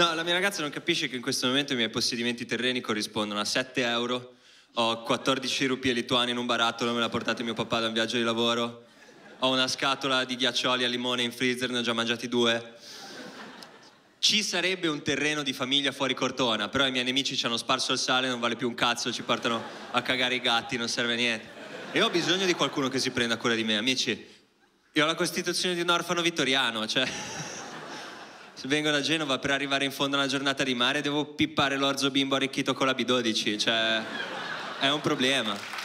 No, la mia ragazza non capisce che in questo momento i miei possedimenti terreni corrispondono a 7 euro. Ho 14 rupie lituane in un barattolo, me l'ha portato mio papà da un viaggio di lavoro. Ho una scatola di ghiaccioli a limone in freezer, ne ho già mangiati due. Ci sarebbe un terreno di famiglia fuori Cortona, però i miei nemici ci hanno sparso il sale, non vale più un cazzo, ci portano a cagare i gatti, non serve a niente. E ho bisogno di qualcuno che si prenda cura di me, amici. Io ho la costituzione di un orfano vittoriano, cioè... Se vengo da Genova per arrivare in fondo a una giornata di mare devo pippare l'orzo bimbo arricchito con la B12, cioè... È un problema.